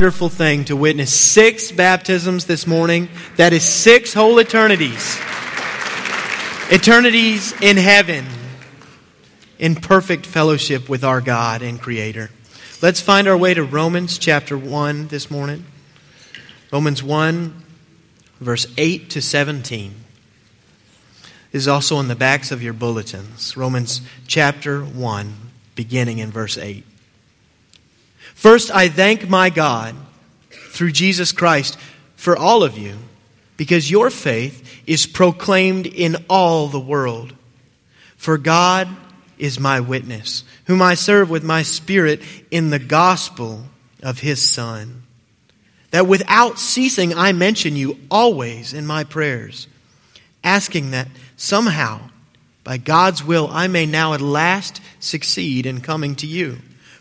wonderful thing to witness six baptisms this morning. That is six whole eternities. Eternities in heaven, in perfect fellowship with our God and Creator. Let's find our way to Romans chapter 1 this morning. Romans 1, verse 8 to 17. This is also on the backs of your bulletins. Romans chapter 1, beginning in verse 8. First, I thank my God through Jesus Christ for all of you, because your faith is proclaimed in all the world. For God is my witness, whom I serve with my spirit in the gospel of his Son, that without ceasing I mention you always in my prayers, asking that somehow, by God's will, I may now at last succeed in coming to you.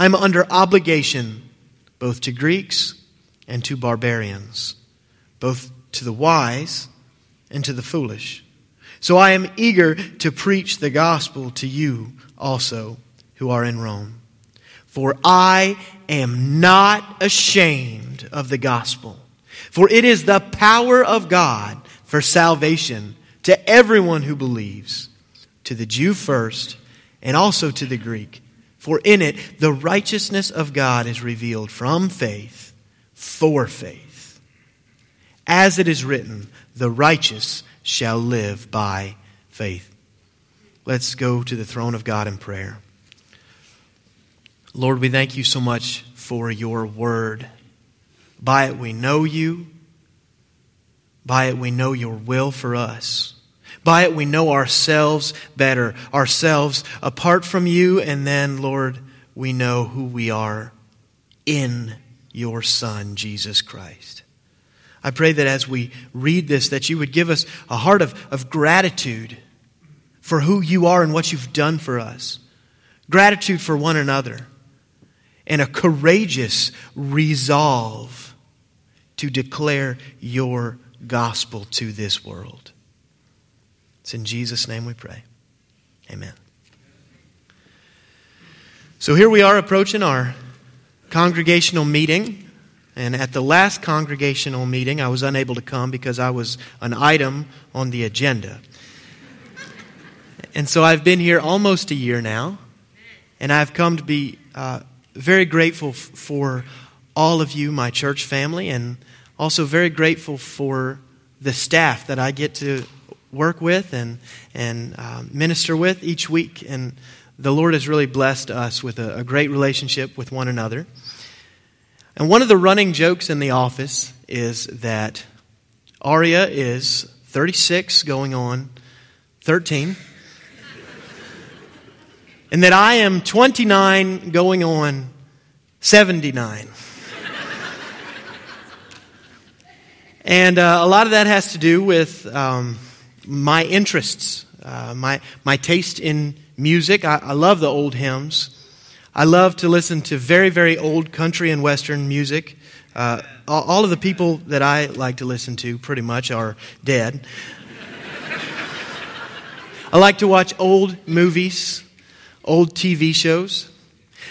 I'm under obligation both to Greeks and to barbarians, both to the wise and to the foolish. So I am eager to preach the gospel to you also who are in Rome. For I am not ashamed of the gospel, for it is the power of God for salvation to everyone who believes, to the Jew first, and also to the Greek. For in it, the righteousness of God is revealed from faith for faith. As it is written, the righteous shall live by faith. Let's go to the throne of God in prayer. Lord, we thank you so much for your word. By it we know you. By it we know your will for us. By it, we know ourselves better, ourselves apart from you, and then, Lord, we know who we are in your Son, Jesus Christ. I pray that as we read this, that you would give us a heart of, of gratitude for who you are and what you've done for us, gratitude for one another, and a courageous resolve to declare your gospel to this world. It's in Jesus' name we pray. Amen. So here we are approaching our congregational meeting. And at the last congregational meeting, I was unable to come because I was an item on the agenda. And so I've been here almost a year now, and I've come to be uh, very grateful f- for all of you, my church family, and also very grateful for the staff that I get to work with and, and uh, minister with each week. And the Lord has really blessed us with a, a great relationship with one another. And one of the running jokes in the office is that Aria is 36 going on 13, and that I am 29 going on 79. and uh, a lot of that has to do with. Um, my interests, uh, my, my taste in music. I, I love the old hymns. I love to listen to very, very old country and western music. Uh, all, of the people that I like to listen to pretty much are dead. I like to watch old movies, old TV shows.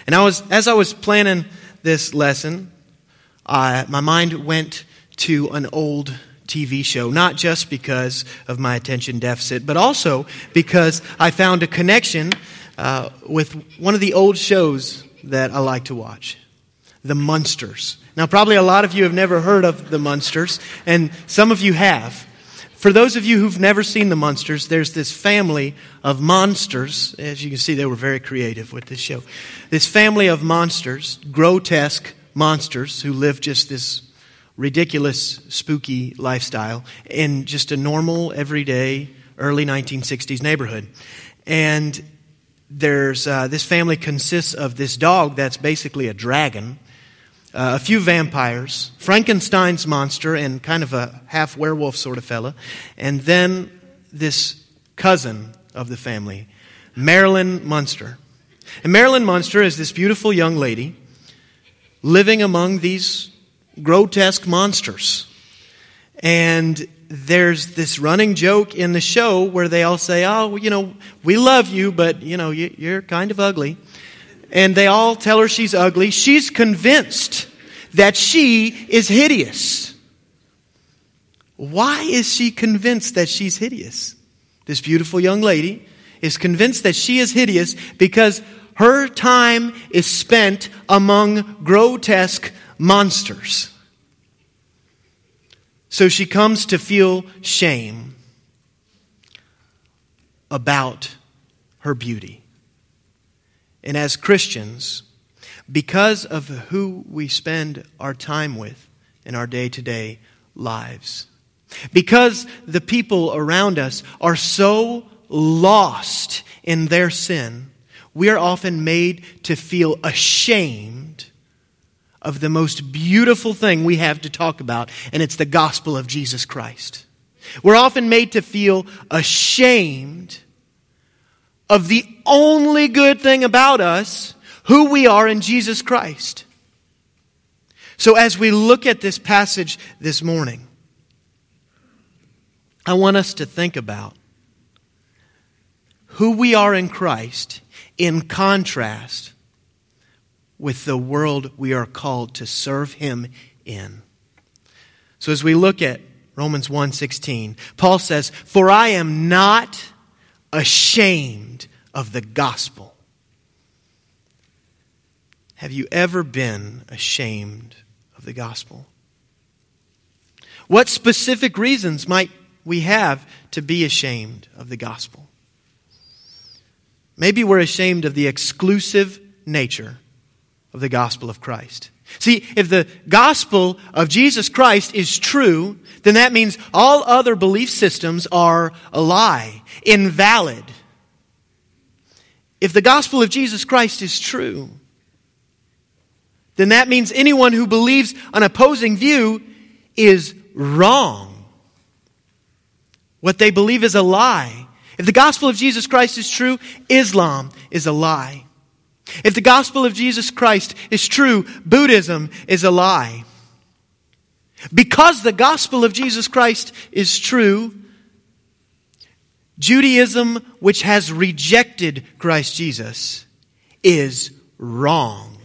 And I was, as I was planning this lesson, uh, my mind went to an old TV show, not just because of my attention deficit, but also because I found a connection uh, with one of the old shows that I like to watch The Munsters. Now, probably a lot of you have never heard of The Munsters, and some of you have. For those of you who've never seen The Munsters, there's this family of monsters. As you can see, they were very creative with this show. This family of monsters, grotesque monsters, who live just this ridiculous, spooky lifestyle in just a normal, everyday, early 1960s neighborhood. And there's uh, this family consists of this dog that's basically a dragon, uh, a few vampires, Frankenstein's monster, and kind of a half werewolf sort of fella, and then this cousin of the family, Marilyn Munster. And Marilyn Munster is this beautiful young lady living among these grotesque monsters. And there's this running joke in the show where they all say, Oh, you know, we love you, but, you know, you're kind of ugly. And they all tell her she's ugly. She's convinced that she is hideous. Why is she convinced that she's hideous? This beautiful young lady is convinced that she is hideous because her time is spent among grotesque monsters. So she comes to feel shame about her beauty. And as Christians, because of who we spend our time with in our day to day lives, because the people around us are so lost in their sin, we are often made to feel ashamed of the most beautiful thing we have to talk about, and it's the gospel of Jesus Christ. We're often made to feel ashamed of the only good thing about us, who we are in Jesus Christ. So, as we look at this passage this morning, I want us to think about who we are in Christ in contrast with the world we are called to serve him in. So as we look at Romans 1:16, Paul says, "For I am not ashamed of the gospel." Have you ever been ashamed of the gospel? What specific reasons might we have to be ashamed of the gospel. Maybe we're ashamed of the exclusive nature of the gospel of Christ. See, if the gospel of Jesus Christ is true, then that means all other belief systems are a lie, invalid. If the gospel of Jesus Christ is true, then that means anyone who believes an opposing view is wrong. What they believe is a lie. If the gospel of Jesus Christ is true, Islam is a lie. If the gospel of Jesus Christ is true, Buddhism is a lie. Because the gospel of Jesus Christ is true, Judaism, which has rejected Christ Jesus, is wrong.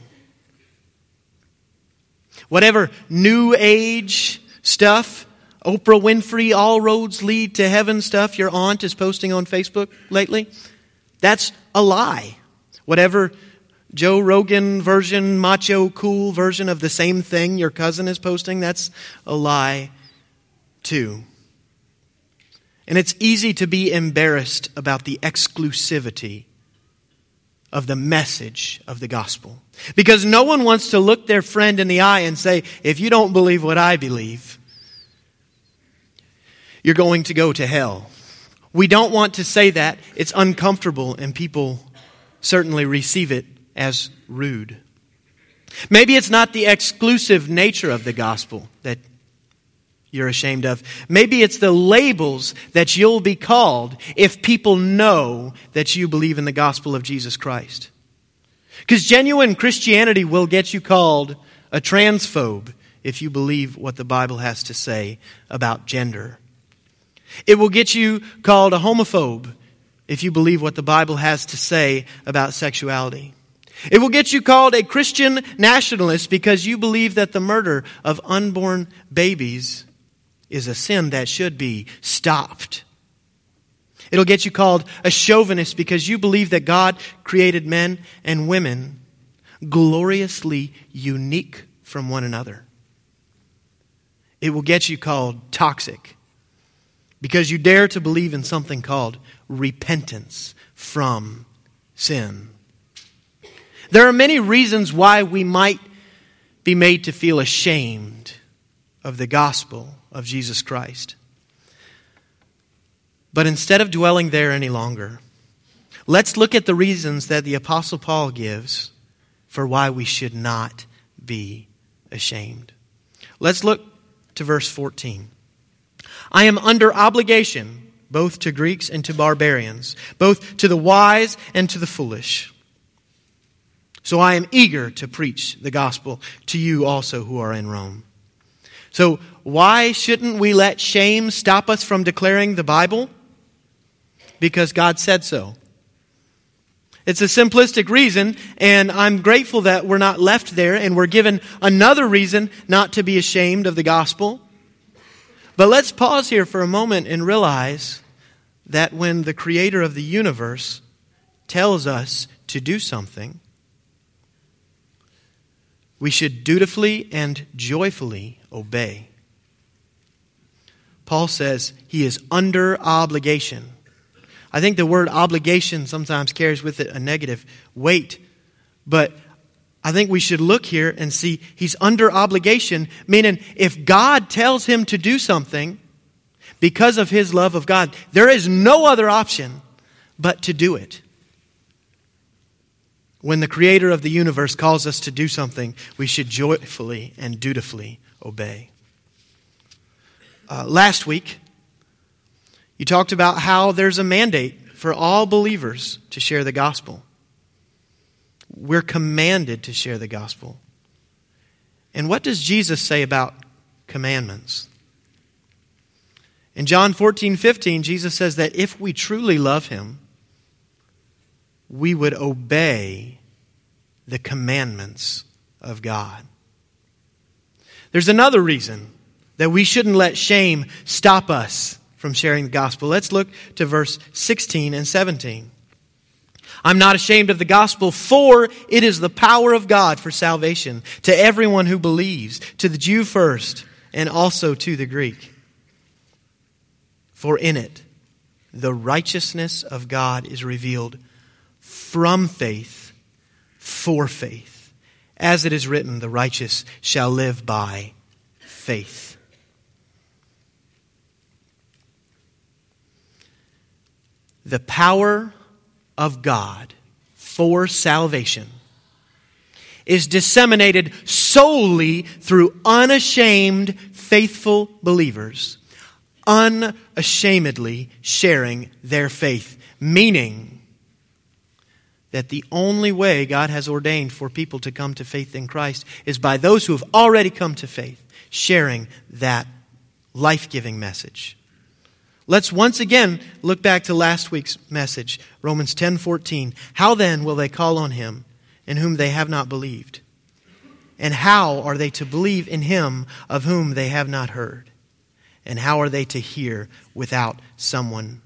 Whatever New Age stuff Oprah Winfrey, all roads lead to heaven stuff your aunt is posting on Facebook lately, that's a lie. Whatever Joe Rogan version, macho cool version of the same thing your cousin is posting, that's a lie too. And it's easy to be embarrassed about the exclusivity of the message of the gospel. Because no one wants to look their friend in the eye and say, if you don't believe what I believe, you're going to go to hell. We don't want to say that. It's uncomfortable, and people certainly receive it as rude. Maybe it's not the exclusive nature of the gospel that you're ashamed of. Maybe it's the labels that you'll be called if people know that you believe in the gospel of Jesus Christ. Because genuine Christianity will get you called a transphobe if you believe what the Bible has to say about gender. It will get you called a homophobe if you believe what the Bible has to say about sexuality. It will get you called a Christian nationalist because you believe that the murder of unborn babies is a sin that should be stopped. It'll get you called a chauvinist because you believe that God created men and women gloriously unique from one another. It will get you called toxic because you dare to believe in something called repentance from sin. There are many reasons why we might be made to feel ashamed of the gospel of Jesus Christ. But instead of dwelling there any longer, let's look at the reasons that the Apostle Paul gives for why we should not be ashamed. Let's look to verse 14. I am under obligation both to Greeks and to barbarians, both to the wise and to the foolish. So I am eager to preach the gospel to you also who are in Rome. So, why shouldn't we let shame stop us from declaring the Bible? Because God said so. It's a simplistic reason, and I'm grateful that we're not left there and we're given another reason not to be ashamed of the gospel. But let's pause here for a moment and realize that when the creator of the universe tells us to do something, we should dutifully and joyfully obey. Paul says he is under obligation. I think the word obligation sometimes carries with it a negative weight, but I think we should look here and see he's under obligation, meaning if God tells him to do something because of his love of God, there is no other option but to do it. When the creator of the universe calls us to do something, we should joyfully and dutifully obey. Uh, last week, you talked about how there's a mandate for all believers to share the gospel. We're commanded to share the gospel. And what does Jesus say about commandments? In John 14, 15, Jesus says that if we truly love him, we would obey the commandments of God. There's another reason that we shouldn't let shame stop us from sharing the gospel. Let's look to verse 16 and 17. I'm not ashamed of the gospel, for it is the power of God for salvation to everyone who believes, to the Jew first, and also to the Greek. For in it, the righteousness of God is revealed from faith for faith. As it is written, the righteous shall live by faith. The power of God for salvation is disseminated solely through unashamed, faithful believers, unashamedly sharing their faith, meaning that the only way God has ordained for people to come to faith in Christ is by those who have already come to faith, sharing that life giving message. Let's once again look back to last week's message, Romans 10:14. How then will they call on him in whom they have not believed? And how are they to believe in him of whom they have not heard? And how are they to hear without someone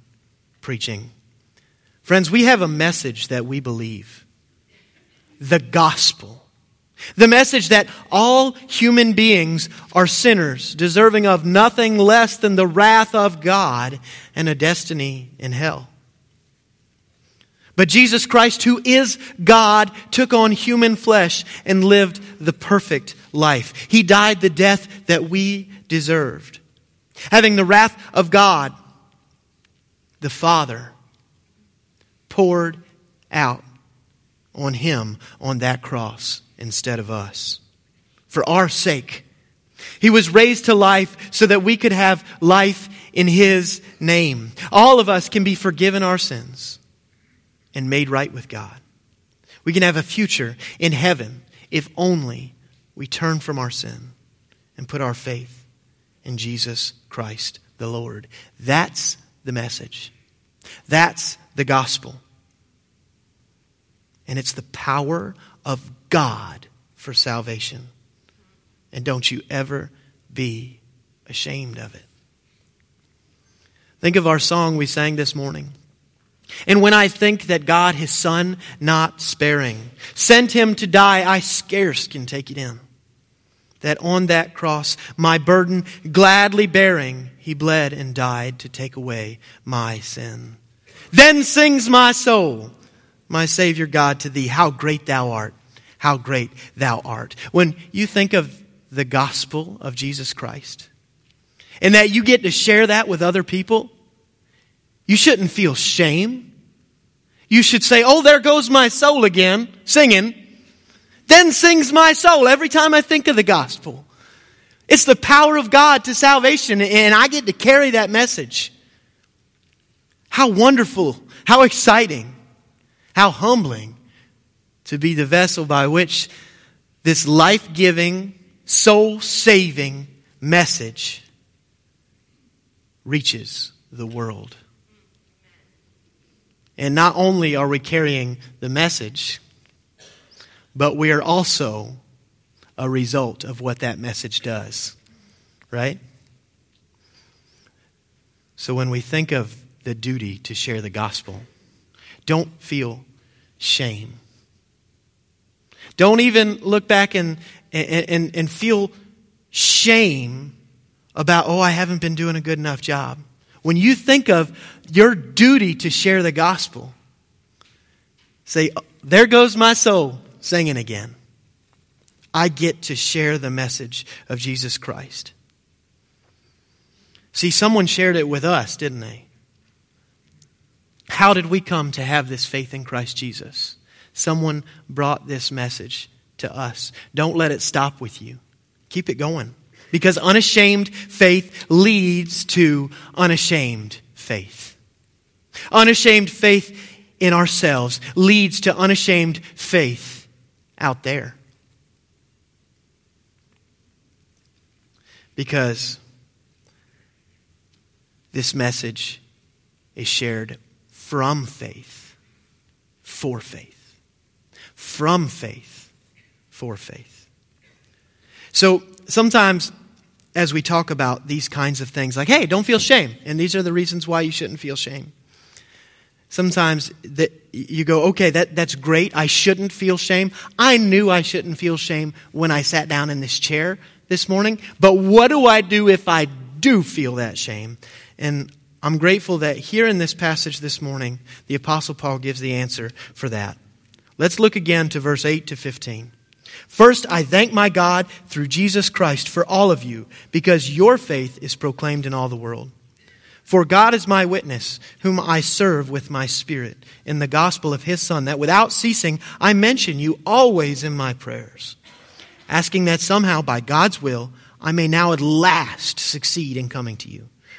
preaching? Friends, we have a message that we believe the gospel. The message that all human beings are sinners, deserving of nothing less than the wrath of God and a destiny in hell. But Jesus Christ, who is God, took on human flesh and lived the perfect life. He died the death that we deserved. Having the wrath of God, the Father, poured out on him on that cross instead of us. For our sake. He was raised to life so that we could have life in his name. All of us can be forgiven our sins and made right with God. We can have a future in heaven if only we turn from our sin and put our faith in Jesus Christ the Lord. That's the message. That's the gospel. And it's the power of God for salvation. And don't you ever be ashamed of it. Think of our song we sang this morning. And when I think that God, his son, not sparing, sent him to die, I scarce can take it in. That on that cross, my burden gladly bearing, he bled and died to take away my sin. Then sings my soul, my Savior God, to thee, how great thou art, how great thou art. When you think of the gospel of Jesus Christ, and that you get to share that with other people, you shouldn't feel shame. You should say, Oh, there goes my soul again, singing. Then sings my soul every time I think of the gospel. It's the power of God to salvation, and I get to carry that message. How wonderful, how exciting, how humbling to be the vessel by which this life giving, soul saving message reaches the world. And not only are we carrying the message, but we are also a result of what that message does. Right? So when we think of the duty to share the gospel, don't feel shame. Don't even look back and, and, and feel shame about, oh, I haven't been doing a good enough job. When you think of your duty to share the gospel, say, oh, there goes my soul singing again. I get to share the message of Jesus Christ. See, someone shared it with us, didn't they? How did we come to have this faith in Christ Jesus? Someone brought this message to us. Don't let it stop with you. Keep it going. Because unashamed faith leads to unashamed faith. Unashamed faith in ourselves leads to unashamed faith out there. Because this message is shared from faith for faith. From faith for faith. So sometimes as we talk about these kinds of things, like, hey, don't feel shame. And these are the reasons why you shouldn't feel shame. Sometimes that you go, okay, that, that's great. I shouldn't feel shame. I knew I shouldn't feel shame when I sat down in this chair this morning. But what do I do if I do feel that shame? And I'm grateful that here in this passage this morning, the Apostle Paul gives the answer for that. Let's look again to verse 8 to 15. First, I thank my God through Jesus Christ for all of you, because your faith is proclaimed in all the world. For God is my witness, whom I serve with my spirit, in the gospel of his Son, that without ceasing I mention you always in my prayers, asking that somehow, by God's will, I may now at last succeed in coming to you.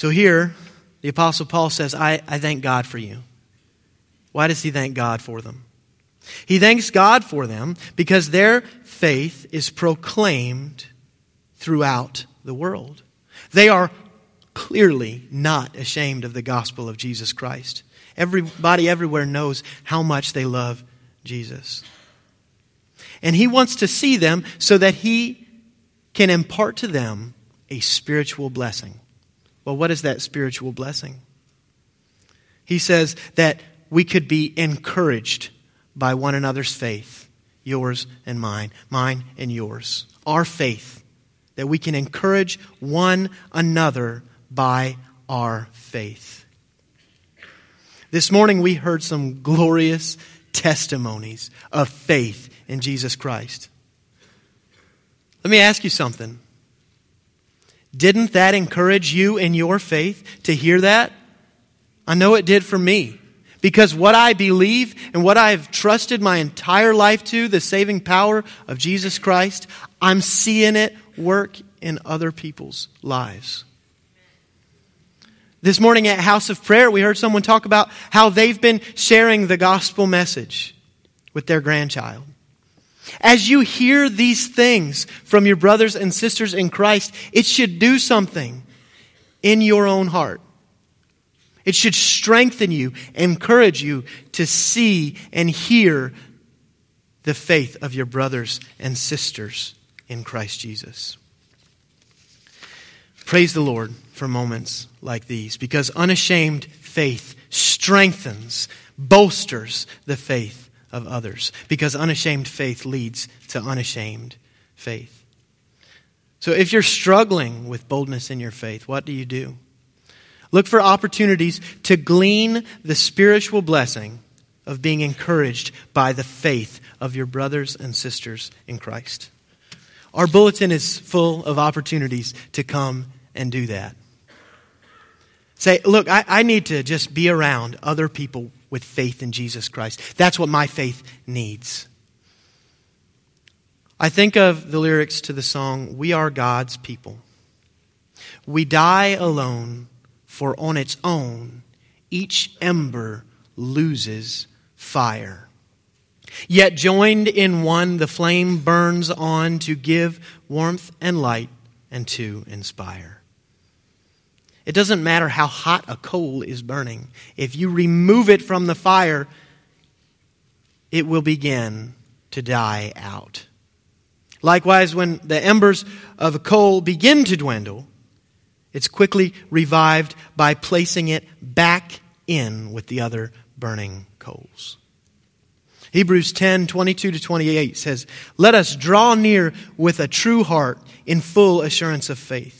So here, the Apostle Paul says, I, I thank God for you. Why does he thank God for them? He thanks God for them because their faith is proclaimed throughout the world. They are clearly not ashamed of the gospel of Jesus Christ. Everybody everywhere knows how much they love Jesus. And he wants to see them so that he can impart to them a spiritual blessing. Well, what is that spiritual blessing? He says that we could be encouraged by one another's faith, yours and mine, mine and yours. Our faith, that we can encourage one another by our faith. This morning we heard some glorious testimonies of faith in Jesus Christ. Let me ask you something. Didn't that encourage you in your faith to hear that? I know it did for me. Because what I believe and what I've trusted my entire life to, the saving power of Jesus Christ, I'm seeing it work in other people's lives. This morning at House of Prayer, we heard someone talk about how they've been sharing the gospel message with their grandchild. As you hear these things from your brothers and sisters in Christ, it should do something in your own heart. It should strengthen you, encourage you to see and hear the faith of your brothers and sisters in Christ Jesus. Praise the Lord for moments like these because unashamed faith strengthens, bolsters the faith of others because unashamed faith leads to unashamed faith. So if you're struggling with boldness in your faith, what do you do? Look for opportunities to glean the spiritual blessing of being encouraged by the faith of your brothers and sisters in Christ. Our bulletin is full of opportunities to come and do that. Say, look, I, I, need to just be around other people with faith in Jesus Christ. That's what my faith needs. I think of the lyrics to the song, We Are God's People. We die alone, for on its own, each ember loses fire. Yet joined in one, the flame burns on to give warmth and light and to inspire. It doesn't matter how hot a coal is burning. If you remove it from the fire, it will begin to die out. Likewise, when the embers of a coal begin to dwindle, it's quickly revived by placing it back in with the other burning coals. Hebrews 10 22 to 28 says, Let us draw near with a true heart in full assurance of faith,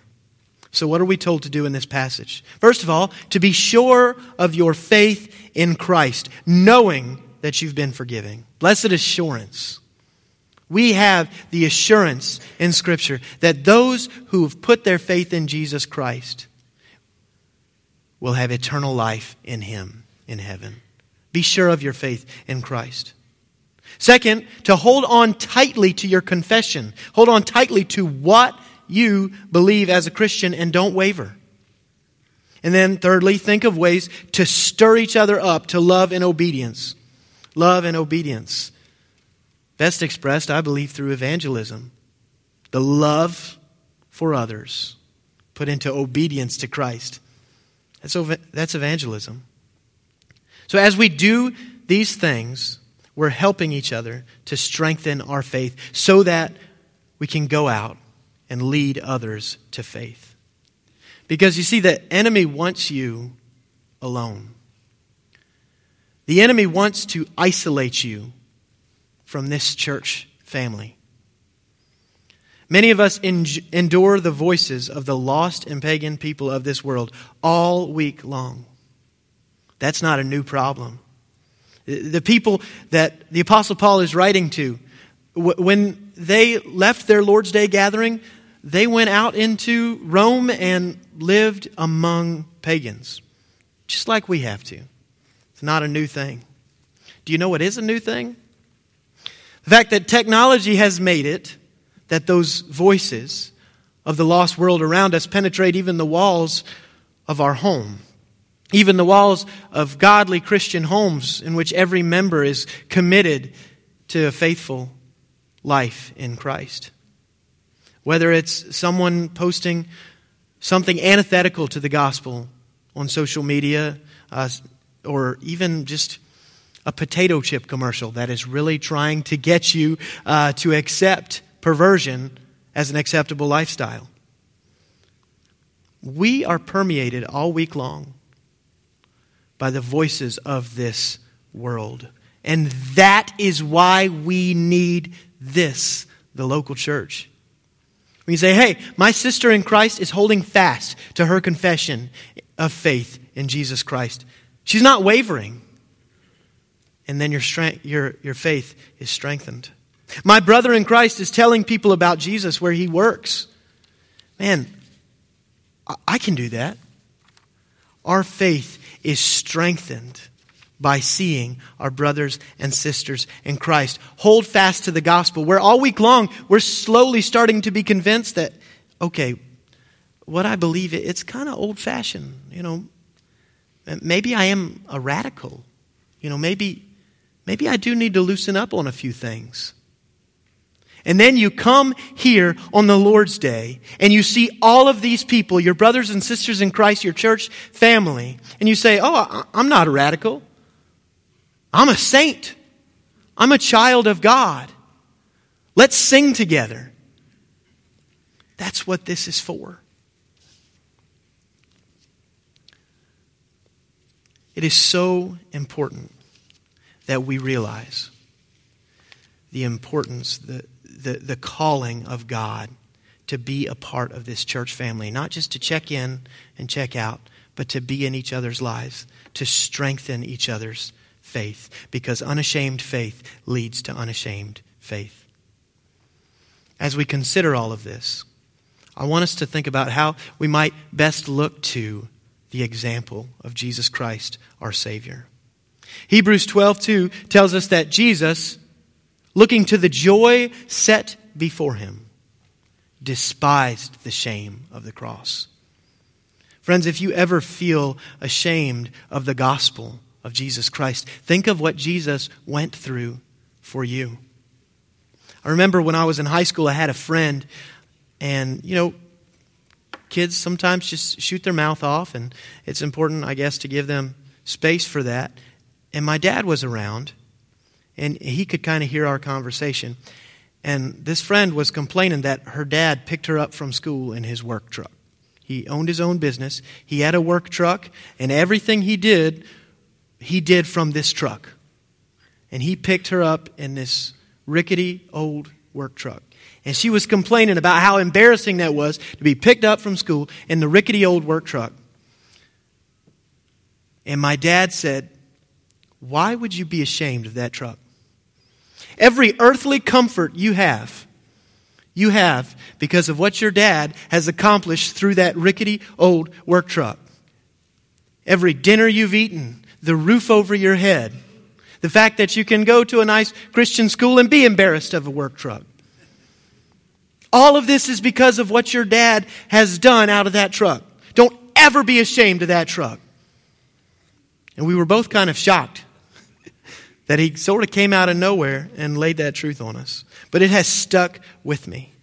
So, what are we told to do in this passage? First of all, to be sure of your faith in Christ, knowing that you've been forgiven. Blessed assurance. We have the assurance in Scripture that those who have put their faith in Jesus Christ will have eternal life in Him in heaven. Be sure of your faith in Christ. Second, to hold on tightly to your confession. Hold on tightly to what you believe as a Christian and don't waver. And then, thirdly, think of ways to stir each other up to love and obedience. Love and obedience. Best expressed, I believe, through evangelism. The love for others put into obedience to Christ. That's, that's evangelism. So as we do these things, we're helping each other to strengthen our faith so that we can go out and lead others to faith. Because you see, the enemy wants you alone. The enemy wants to isolate you from this church family. Many of us endure the voices of the lost and pagan people of this world all week long. That's not a new problem. The people that the Apostle Paul is writing to, when they left their Lord's Day gathering, they went out into Rome and lived among pagans, just like we have to. It's not a new thing. Do you know what is a new thing? The fact that technology has made it that those voices of the lost world around us penetrate even the walls of our home, even the walls of godly Christian homes in which every member is committed to a faithful life in Christ. Whether it's someone posting something antithetical to the gospel on social media, uh, or even just a potato chip commercial that is really trying to get you uh, to accept perversion as an acceptable lifestyle. We are permeated all week long by the voices of this world. And that is why we need this, the local church. We say, hey, my sister in Christ is holding fast to her confession of faith in Jesus Christ. She's not wavering and then your, strength, your, your faith is strengthened. My brother in Christ is telling people about Jesus where he works. Man, I can do that. Our faith is strengthened by seeing our brothers and sisters in Christ. Hold fast to the gospel, where all week long we're slowly starting to be convinced that, okay, what I believe, it's kind of old fashioned. You know, maybe I am a radical. You know, maybe maybe I do need to loosen up on a few things. And then you come here on the Lord's Day and you see all of these people, your brothers and sisters in Christ, your church family, and you say, Oh, I'm not a radical. I'm a saint. I'm a child of God. Let's sing together. That's what this is for. It is so important that we realize the importance, the, the, the calling of God to be a part of this church family, not just to check in and check out, but to be in each other's lives, to strengthen each other's faith, because unashamed faith leads to unashamed faith. As we consider all of this, I want us to think about how we might best look to the example of Jesus Christ, our Savior. Hebrews 12:2 tells us that Jesus looking to the joy set before him, despised the shame of the cross. Friends, if you ever feel ashamed of the gospel of Jesus Christ, think of what Jesus went through for you. I remember when I was in high school, I had a friend, and, you know, kids sometimes just shoot their mouth off, and it's important, I guess, to give them space for that. And my dad was around, and he could kind of hear our conversation. And this friend was complaining that her dad picked her up from school in his work truck. He owned his own business, he had a work truck, and everything he did, he did from this truck. And he picked her up in this rickety old work truck. And she was complaining about how embarrassing that was to be picked up from school in the rickety old work truck. And my dad said, Why would you be ashamed of that truck? Every earthly comfort you have, you have because of what your dad has accomplished through that rickety old work truck. Every dinner you've eaten, the roof over your head, the fact that you can go to a nice Christian school and be embarrassed of a work truck. All of this is because of what your dad has done out of that truck. Don't ever be ashamed of that truck. And we were both kind of shocked that he sort of came out of nowhere and laid that truth on us. But it has stuck with me.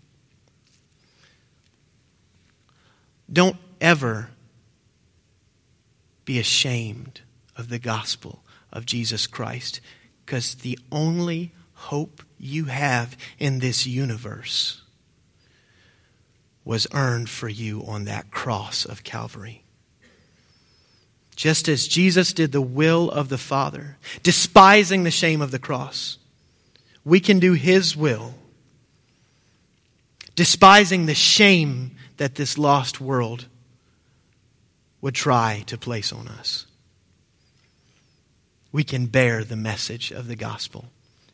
Don't ever be ashamed of the gospel of Jesus Christ because the only hope you have in this universe was earned for you on that cross of Calvary just as Jesus did the will of the Father, despising the shame of the cross. We can do His will, despising the shame that this lost world would try to place on us. We can bear the message of the gospel.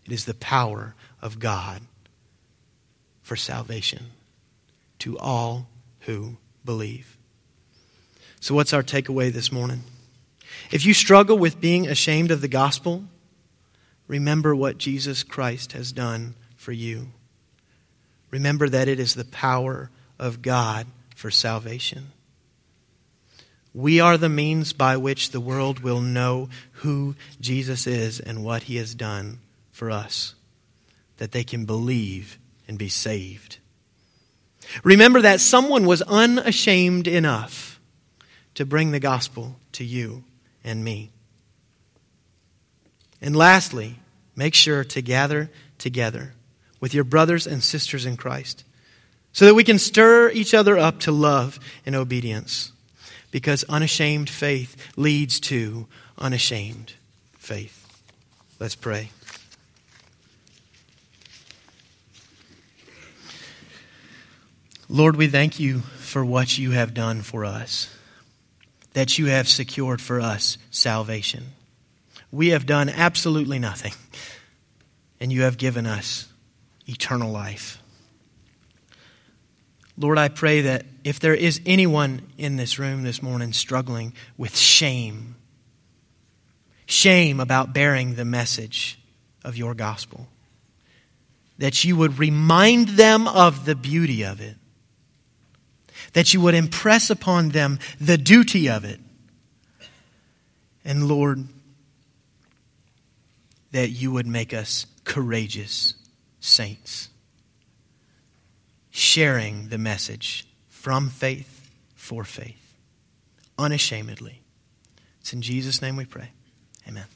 It is the power of God for salvation to all who believe. So, what's our takeaway this morning? If you struggle with being ashamed of the gospel, remember what Jesus Christ has done for you. Remember that it is the power of God for salvation. We are the means by which the world will know who Jesus is and what he has done for us, that they can believe and be saved. Remember that someone was unashamed enough to bring the gospel to you and me. And lastly, make sure to gather together with your brothers and sisters in Christ so that we can stir each other up to love and obedience because unashamed faith leads to unashamed faith. Let's pray. Lord, we thank you for what you have done for us that you have secured for us salvation. We have done absolutely nothing, and you have given us eternal life. Lord, I pray that if there is anyone in this room this morning struggling with shame, shame about bearing the message of your gospel, that you would remind them of the beauty of it that you would impress upon them the duty of it. And Lord, that you would make us courageous saints, sharing the message from faith for faith, unashamedly. It's in Jesus' name we pray. Amen.